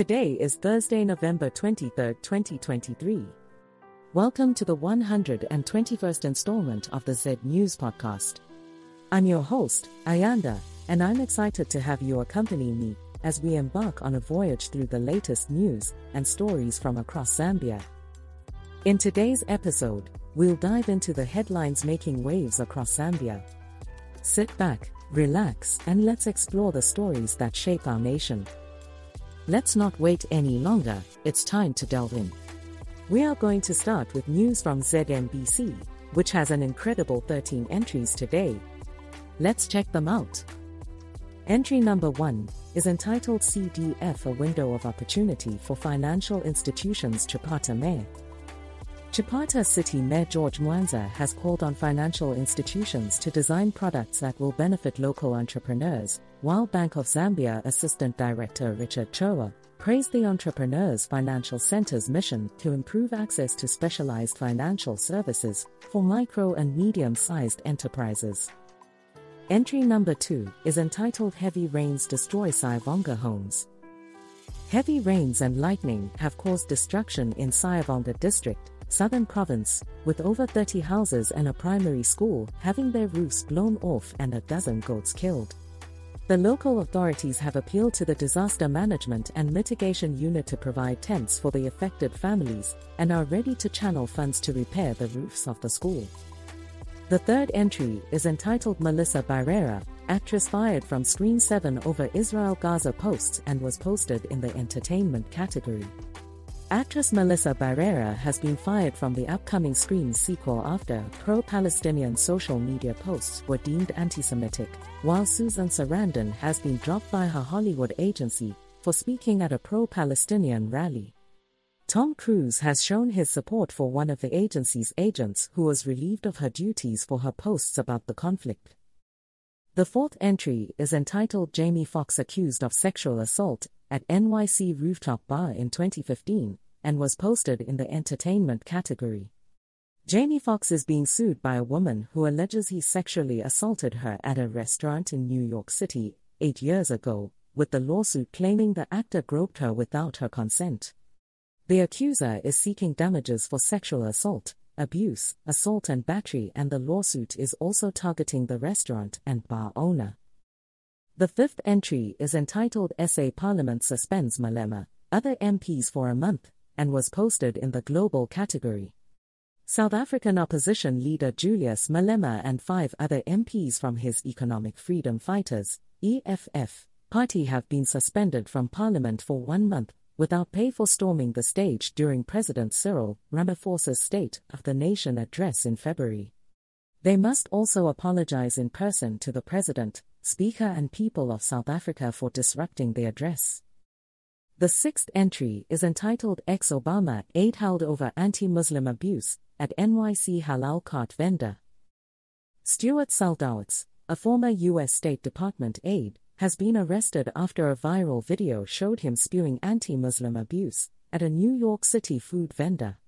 Today is Thursday, November 23, 2023. Welcome to the 121st installment of the Z News Podcast. I'm your host, Ayanda, and I'm excited to have you accompany me as we embark on a voyage through the latest news and stories from across Zambia. In today's episode, we'll dive into the headlines making waves across Zambia. Sit back, relax, and let's explore the stories that shape our nation. Let's not wait any longer, it's time to delve in. We are going to start with news from ZNBC, which has an incredible 13 entries today. Let's check them out. Entry number 1 is entitled CDF A Window of Opportunity for Financial Institutions Chipata Mayor. Chipata City Mayor George Mwanza has called on financial institutions to design products that will benefit local entrepreneurs, while Bank of Zambia Assistant Director Richard Choa praised the Entrepreneurs Financial Center's mission to improve access to specialized financial services for micro and medium sized enterprises. Entry number 2 is entitled Heavy Rains Destroy Siavonga Homes. Heavy rains and lightning have caused destruction in Siavonga district, Southern Province, with over 30 houses and a primary school having their roofs blown off and a dozen goats killed. The local authorities have appealed to the Disaster Management and Mitigation Unit to provide tents for the affected families and are ready to channel funds to repair the roofs of the school. The third entry is entitled Melissa Barrera, actress fired from Scream 7 over Israel Gaza posts and was posted in the entertainment category. Actress Melissa Barrera has been fired from the upcoming Scream sequel after pro Palestinian social media posts were deemed anti Semitic, while Susan Sarandon has been dropped by her Hollywood agency for speaking at a pro Palestinian rally. Tom Cruise has shown his support for one of the agency's agents who was relieved of her duties for her posts about the conflict. The fourth entry is entitled Jamie Foxx accused of sexual assault at NYC Rooftop Bar in 2015 and was posted in the entertainment category. Jamie Foxx is being sued by a woman who alleges he sexually assaulted her at a restaurant in New York City eight years ago, with the lawsuit claiming the actor groped her without her consent. The accuser is seeking damages for sexual assault, abuse, assault, and battery, and the lawsuit is also targeting the restaurant and bar owner. The fifth entry is entitled SA Parliament Suspends Malema, Other MPs for a Month, and was posted in the Global category. South African opposition leader Julius Malema and five other MPs from his Economic Freedom Fighters, EFF, party have been suspended from parliament for one month, without pay for storming the stage during President Cyril Ramaphosa's State of the Nation address in February. They must also apologize in person to the President, Speaker, and people of South Africa for disrupting the address. The sixth entry is entitled Ex Obama Aide Held Over Anti Muslim Abuse at NYC Halal Cart Vendor. Stuart Seldowitz, a former U.S. State Department aide, has been arrested after a viral video showed him spewing anti Muslim abuse at a New York City food vendor.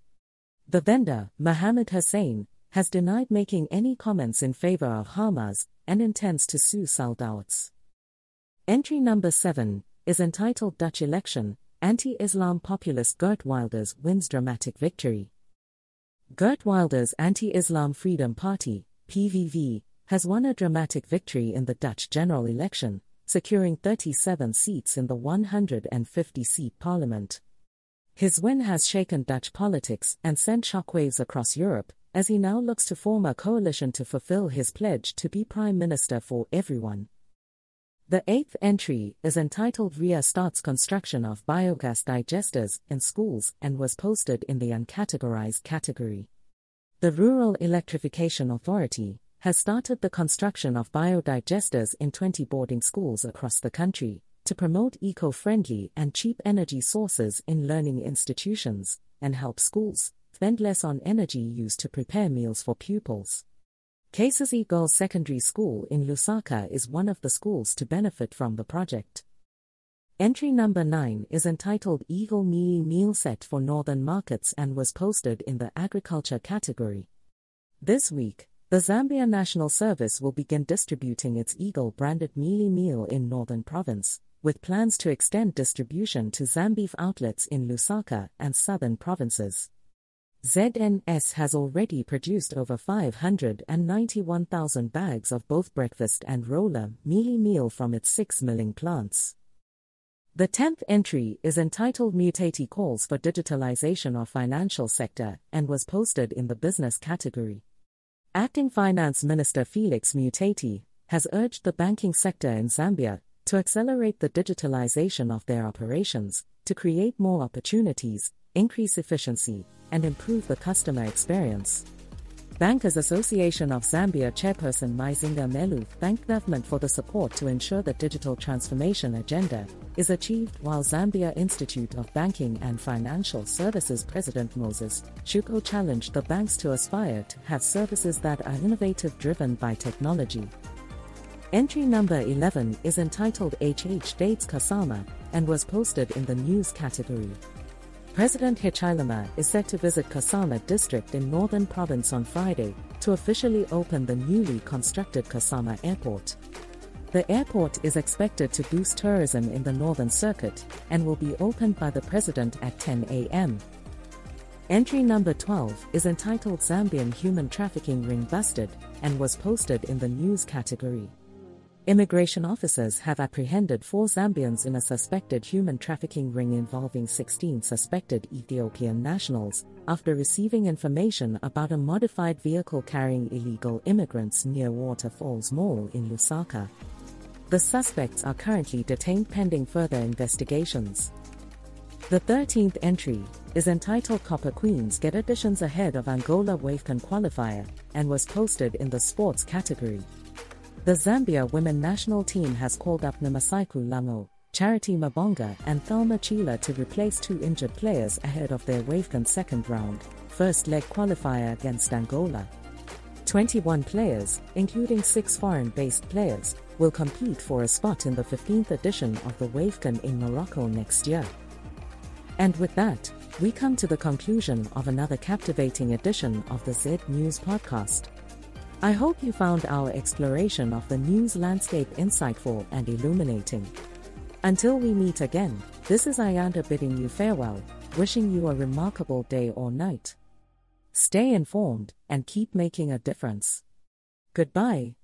The vendor, Mohammed Hussein, has denied making any comments in favor of Hamas and intends to sue Seldowitz. Entry number 7 is entitled Dutch Election Anti Islam populist Geert Wilders wins dramatic victory. Geert Wilders' Anti Islam Freedom Party, PVV, has won a dramatic victory in the Dutch general election, securing 37 seats in the 150 seat parliament. His win has shaken Dutch politics and sent shockwaves across Europe, as he now looks to form a coalition to fulfill his pledge to be Prime Minister for everyone. The eighth entry is entitled REA starts construction of biogas digesters in schools and was posted in the uncategorized category. The Rural Electrification Authority has started the construction of biodigesters in 20 boarding schools across the country to promote eco friendly and cheap energy sources in learning institutions and help schools spend less on energy used to prepare meals for pupils. Kasisi Girls Secondary School in Lusaka is one of the schools to benefit from the project. Entry number 9 is entitled Eagle Mealie Meal Set for Northern Markets and was posted in the Agriculture category. This week, the Zambia National Service will begin distributing its Eagle branded mealie meal in Northern Province, with plans to extend distribution to Zambeef outlets in Lusaka and southern provinces. ZNS has already produced over 591,000 bags of both breakfast and roller mealie meal from its six milling plants. The 10th entry is entitled Mutati Calls for Digitalization of Financial Sector and was posted in the business category. Acting Finance Minister Felix Mutati has urged the banking sector in Zambia to accelerate the digitalization of their operations, to create more opportunities, increase efficiency, and improve the customer experience. Bankers Association of Zambia chairperson Mizinga Melu thanked government for the support to ensure the digital transformation agenda is achieved while Zambia Institute of Banking and Financial Services President Moses Shuko challenged the banks to aspire to have services that are innovative driven by technology. Entry number 11 is entitled HH Dates Kasama and was posted in the news category. President Hichilema is set to visit Kasama district in Northern Province on Friday to officially open the newly constructed Kasama Airport. The airport is expected to boost tourism in the Northern Circuit and will be opened by the President at 10 a.m. Entry number 12 is entitled Zambian Human Trafficking Ring Busted and was posted in the news category. Immigration officers have apprehended four Zambians in a suspected human trafficking ring involving 16 suspected Ethiopian nationals, after receiving information about a modified vehicle carrying illegal immigrants near Waterfalls Mall in Lusaka. The suspects are currently detained pending further investigations. The 13th entry is entitled Copper Queens Get Additions Ahead of Angola WAFCON Qualifier and was posted in the sports category. The Zambia women national team has called up Namasaiku Lango, Charity Mabonga, and Thelma Chila to replace two injured players ahead of their WAFCON second round, first leg qualifier against Angola. 21 players, including six foreign based players, will compete for a spot in the 15th edition of the WAFCON in Morocco next year. And with that, we come to the conclusion of another captivating edition of the Z News Podcast. I hope you found our exploration of the news landscape insightful and illuminating. Until we meet again, this is Ayanda bidding you farewell, wishing you a remarkable day or night. Stay informed and keep making a difference. Goodbye.